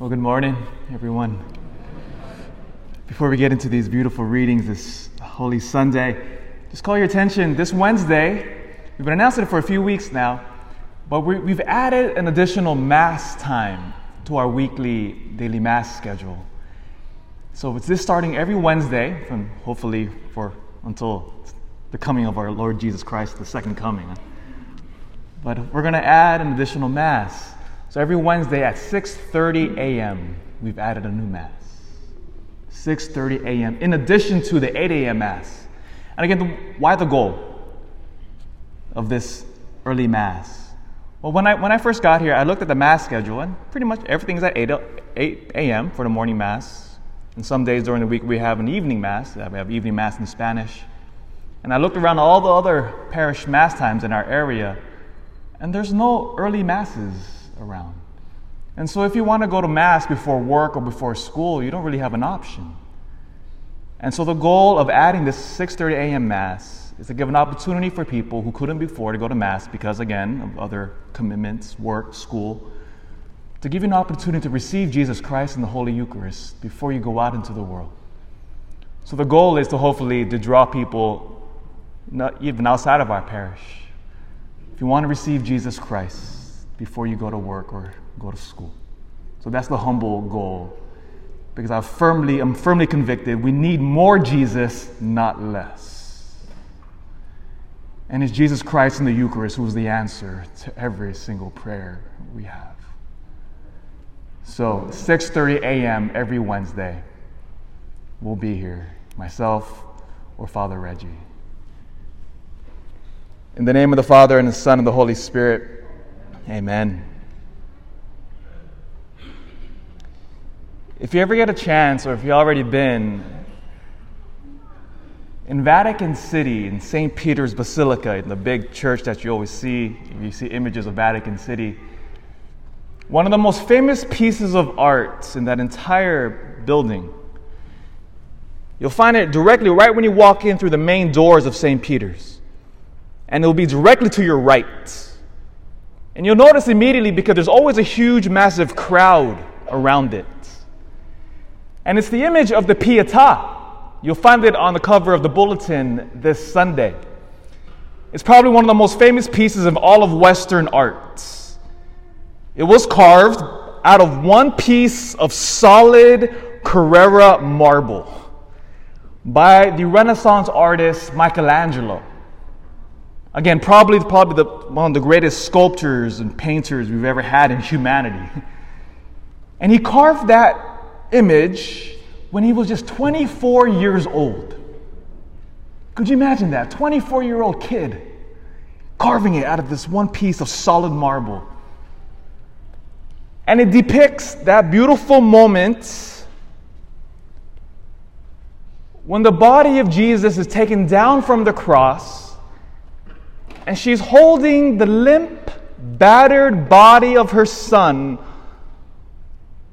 Well, good morning, everyone. Before we get into these beautiful readings this Holy Sunday, just call your attention this Wednesday. We've been announcing it for a few weeks now, but we, have added an additional Mass time to our weekly daily Mass schedule. So it's this starting every Wednesday, from hopefully for until the coming of our Lord Jesus Christ, the second coming. But we're going to add an additional Mass. So every Wednesday at 6:30 a.m., we've added a new mass. 6:30 a.m. in addition to the 8 a.m. mass. And again, the, why the goal of this early mass? Well, when I when I first got here, I looked at the mass schedule, and pretty much everything's at 8 8 a.m. for the morning mass. And some days during the week we have an evening mass. We have evening mass in Spanish. And I looked around all the other parish mass times in our area, and there's no early masses around. And so, if you want to go to Mass before work or before school, you don't really have an option. And so, the goal of adding this 6:30 a.m. Mass is to give an opportunity for people who couldn't before to go to Mass because, again, of other commitments, work, school, to give you an opportunity to receive Jesus Christ in the Holy Eucharist before you go out into the world. So, the goal is to hopefully to draw people even outside of our parish. If you want to receive Jesus Christ, before you go to work or go to school. So that's the humble goal. Because I firmly, I'm firmly convicted we need more Jesus, not less. And it's Jesus Christ in the Eucharist who is the answer to every single prayer we have. So 6:30 a.m. every Wednesday, we'll be here, myself or Father Reggie. In the name of the Father and the Son and the Holy Spirit. Amen. If you ever get a chance, or if you've already been, in Vatican City, in St. Peter's Basilica, in the big church that you always see, you see images of Vatican City, one of the most famous pieces of art in that entire building, you'll find it directly right when you walk in through the main doors of St. Peter's. And it'll be directly to your right. And you'll notice immediately because there's always a huge, massive crowd around it. And it's the image of the Pietà. You'll find it on the cover of the bulletin this Sunday. It's probably one of the most famous pieces of all of Western art. It was carved out of one piece of solid Carrara marble by the Renaissance artist Michelangelo. Again, probably, probably the, one of the greatest sculptors and painters we've ever had in humanity. And he carved that image when he was just 24 years old. Could you imagine that? 24 year old kid carving it out of this one piece of solid marble. And it depicts that beautiful moment when the body of Jesus is taken down from the cross and she's holding the limp, battered body of her son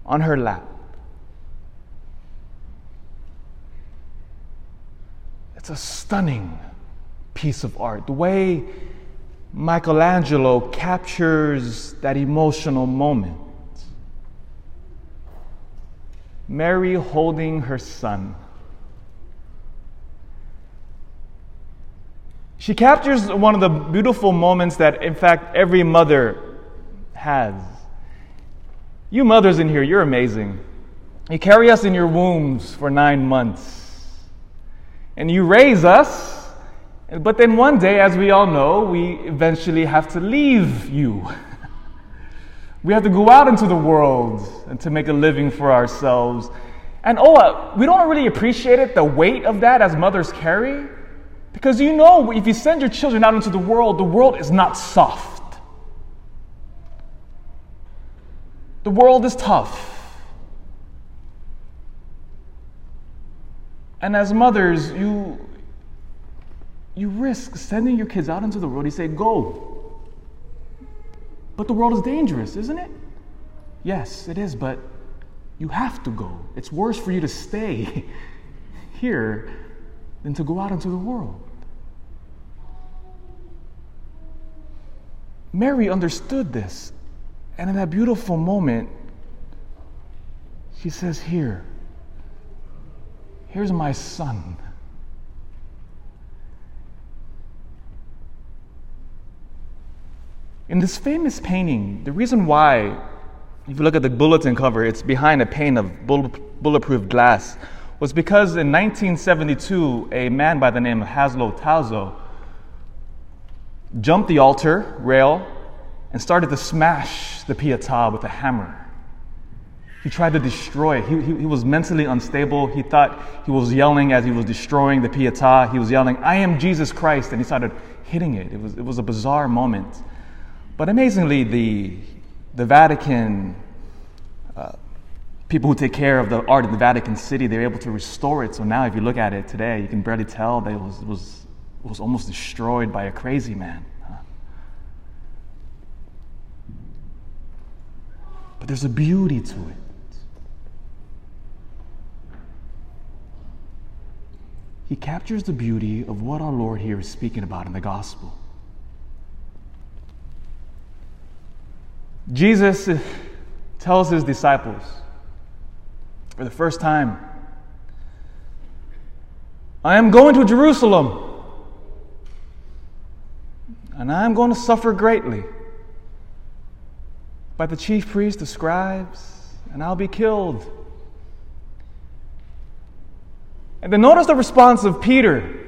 on her lap. It's a stunning piece of art. The way Michelangelo captures that emotional moment. Mary holding her son. She captures one of the beautiful moments that, in fact, every mother has. You mothers in here, you're amazing. You carry us in your wombs for nine months. And you raise us, but then one day, as we all know, we eventually have to leave you. we have to go out into the world and to make a living for ourselves. And oh, uh, we don't really appreciate it, the weight of that as mothers carry. Because you know, if you send your children out into the world, the world is not soft. The world is tough. And as mothers, you, you risk sending your kids out into the world. You say, go. But the world is dangerous, isn't it? Yes, it is, but you have to go. It's worse for you to stay here than to go out into the world. Mary understood this. And in that beautiful moment, she says, Here, here's my son. In this famous painting, the reason why, if you look at the bulletin cover, it's behind a pane of bulletproof glass, was because in 1972, a man by the name of Laszlo Toth jumped the altar rail and started to smash the Pietà with a hammer. He tried to destroy it. He, he, he, was mentally unstable. He thought he was yelling as he was destroying the Pietà. He was yelling, I am Jesus Christ, and he started hitting it. It was, it was a bizarre moment. But amazingly, the, the Vatican, uh, people who take care of the art in the Vatican City, they were able to restore it. So now, if you look at it today, you can barely tell that it was, it was, was almost destroyed by a crazy man. But there's a beauty to it. He captures the beauty of what our Lord here is speaking about in the gospel. Jesus tells his disciples for the first time, I am going to Jerusalem, and I am going to suffer greatly by the chief priests, the scribes, and I'll be killed. And then notice the response of Peter.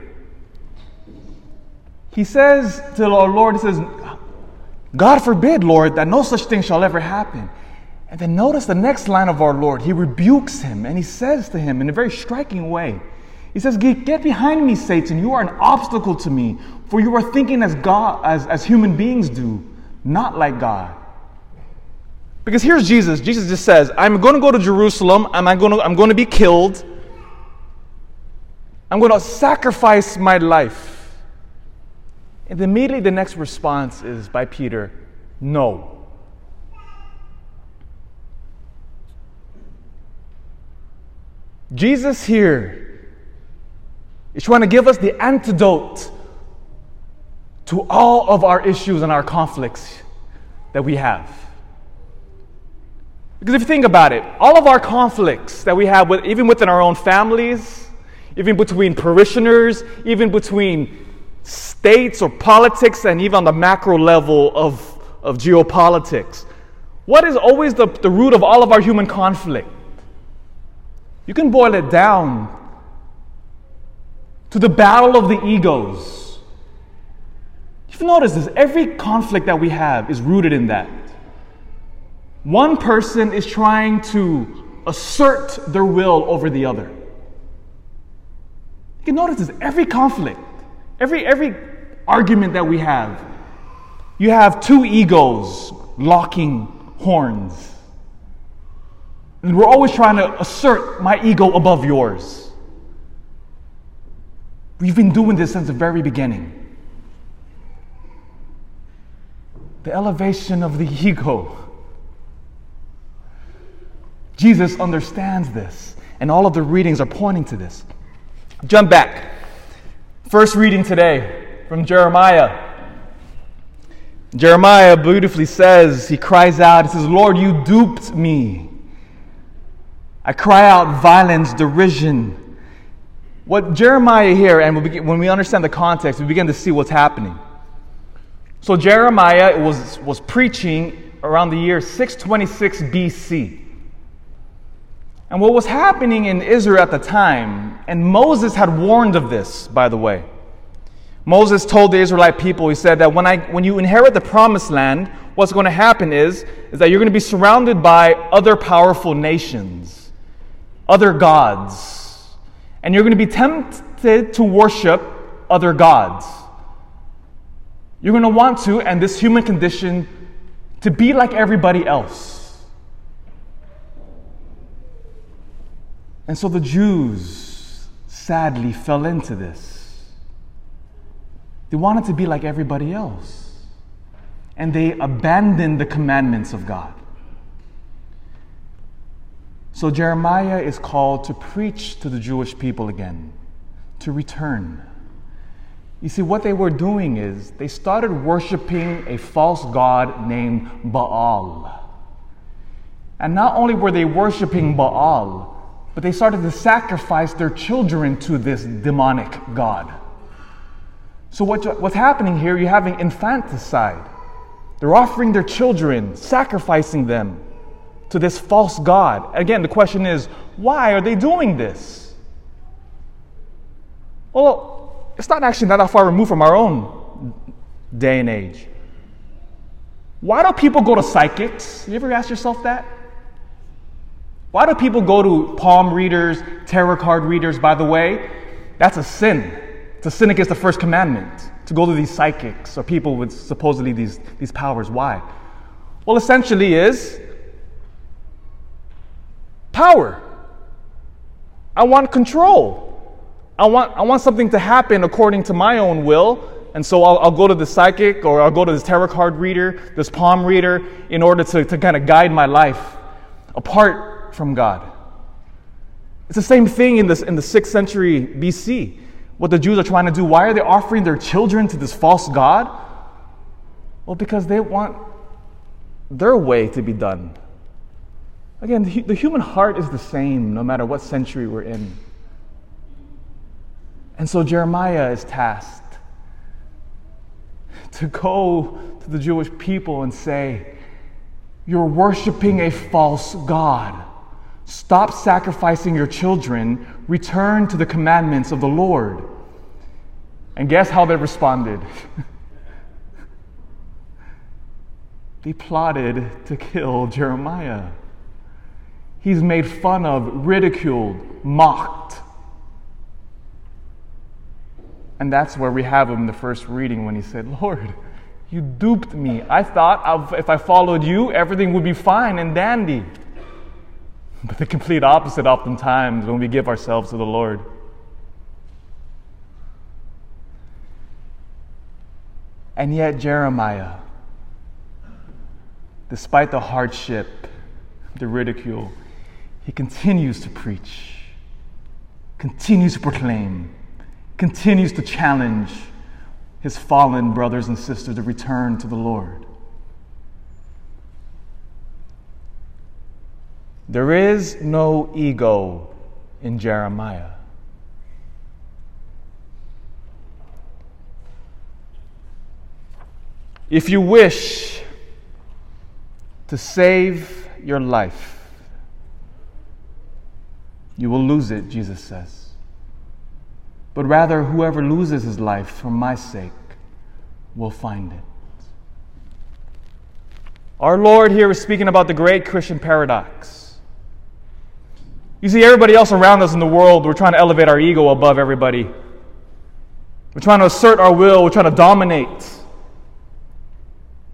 He says to our Lord, He says, God forbid, Lord, that no such thing shall ever happen. And then notice the next line of our Lord. He rebukes him and he says to him in a very striking way, He says, Get behind me, Satan. You are an obstacle to me, for you are thinking as God as, as human beings do, not like God. Because here's Jesus. Jesus just says, I'm going to go to Jerusalem, I'm going to, I'm going to be killed. I'm going to sacrifice my life. And immediately the next response is by Peter no. Jesus here is trying to give us the antidote to all of our issues and our conflicts that we have. Because if you think about it, all of our conflicts that we have, with, even within our own families, even between parishioners, even between states or politics, and even on the macro level of, of geopolitics. What is always the, the root of all of our human conflict? You can boil it down to the battle of the egos. You've noticed this. Every conflict that we have is rooted in that. One person is trying to assert their will over the other. You can notice this. Every conflict Every, every argument that we have, you have two egos locking horns. And we're always trying to assert my ego above yours. We've been doing this since the very beginning. The elevation of the ego. Jesus understands this, and all of the readings are pointing to this. Jump back. First reading today from Jeremiah. Jeremiah beautifully says, he cries out, he says, Lord, you duped me. I cry out violence, derision. What Jeremiah here, and when we understand the context, we begin to see what's happening. So Jeremiah was, was preaching around the year 626 BC. And what was happening in Israel at the time, and Moses had warned of this, by the way. Moses told the Israelite people, he said that when, I, when you inherit the promised land, what's going to happen is, is that you're going to be surrounded by other powerful nations, other gods, and you're going to be tempted to worship other gods. You're going to want to, and this human condition, to be like everybody else. And so the Jews sadly fell into this. They wanted to be like everybody else. And they abandoned the commandments of God. So Jeremiah is called to preach to the Jewish people again, to return. You see, what they were doing is they started worshiping a false god named Baal. And not only were they worshiping Baal, but they started to sacrifice their children to this demonic god. So, what, what's happening here, you're having infanticide. They're offering their children, sacrificing them to this false god. Again, the question is why are they doing this? Well, it's not actually that far removed from our own day and age. Why do people go to psychics? You ever ask yourself that? Why do people go to palm readers, tarot card readers? By the way, that's a sin. It's a sin against the first commandment to go to these psychics or people with supposedly these, these powers. Why? Well, essentially, is power. I want control. I want, I want something to happen according to my own will. And so I'll, I'll go to the psychic or I'll go to this tarot card reader, this palm reader, in order to, to kind of guide my life apart from God. It's the same thing in, this, in the 6th century BC. What the Jews are trying to do. Why are they offering their children to this false God? Well, because they want their way to be done. Again, the, human heart is the same no matter what century we're in. And so Jeremiah is tasked to go to the Jewish people and say, You're worshiping a false God. Stop sacrificing your children. Return to the commandments of the Lord. And guess how they responded? they plotted to kill Jeremiah. He's made fun of, ridiculed, mocked. And that's where we have him in the first reading when he said, Lord, you duped me. I thought if I followed you, everything would be fine and dandy. But the complete opposite oftentimes when we give ourselves to the Lord. And yet, Jeremiah, despite the hardship, the ridicule, he continues to preach, continues to proclaim, continues to challenge his fallen brothers and sisters to return to the Lord. There is no ego in Jeremiah. If you wish to save your life, you will lose it, Jesus says. But rather, whoever loses his life for my sake will find it. Our Lord here is speaking about the great Christian paradox. You see, everybody else around us in the world, we're trying to elevate our ego above everybody. We're trying to assert our will, we're trying to dominate.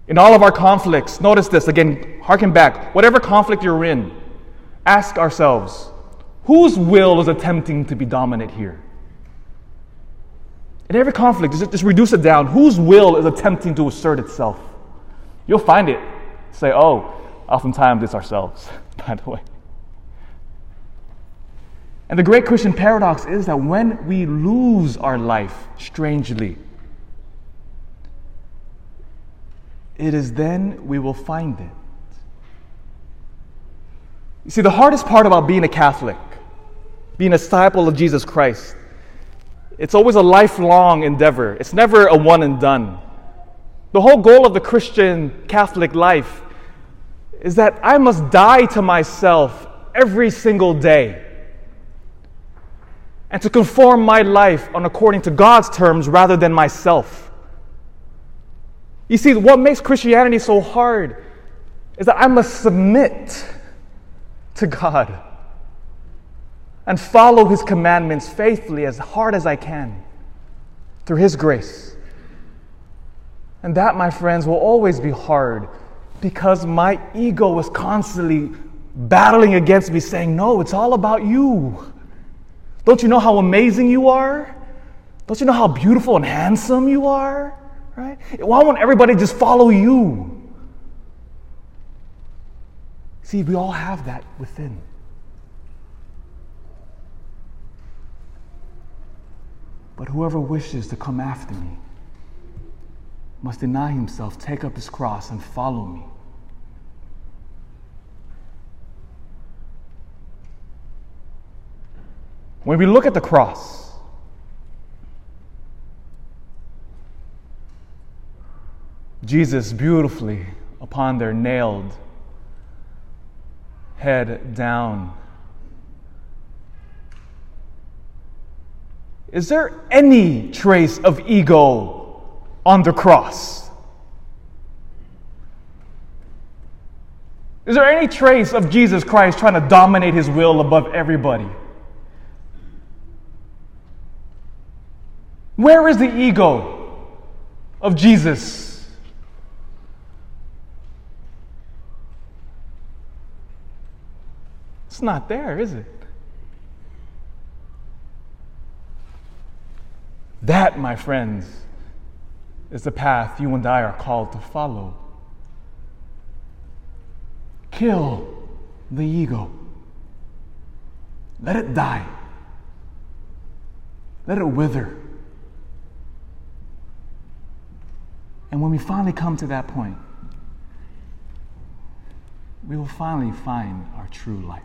In all of our conflicts, notice this again, harken back. Whatever conflict you're in, ask ourselves whose will is attempting to be dominant here? In every conflict, just, just reduce it down. Whose will is attempting to assert itself? You'll find it. Say, oh, oftentimes it's ourselves, by the way. And the great Christian paradox is that when we lose our life, strangely, it is then we will find it. You see, the hardest part about being a Catholic, being a disciple of Jesus Christ, it's always a lifelong endeavor. It's never a one and done. The whole goal of the Christian Catholic life is that I must die to myself every single day and to conform my life on according to God's terms rather than myself. You see, what makes Christianity so hard is that I must submit to God and follow His commandments faithfully as hard as I can through His grace. And that, my friends, will always be hard because my ego was constantly battling against me, saying, No, it's all about you. Don't you know how amazing you are? Don't you know how beautiful and handsome you are? Right? Why won't everybody just follow you? See, we all have that within. But whoever wishes to come after me must deny himself, take up his cross, and follow me. When we look at the cross, Jesus beautifully upon their nailed head down Is there any trace of ego on the cross? Is there any trace of Jesus Christ trying to dominate his will above everybody? Where is the ego of Jesus? It's not there, is it? That, my friends, is the path you and I are called to follow. Kill the ego. Let it die. Let it wither. And when we finally come to that point, we will finally find our true life.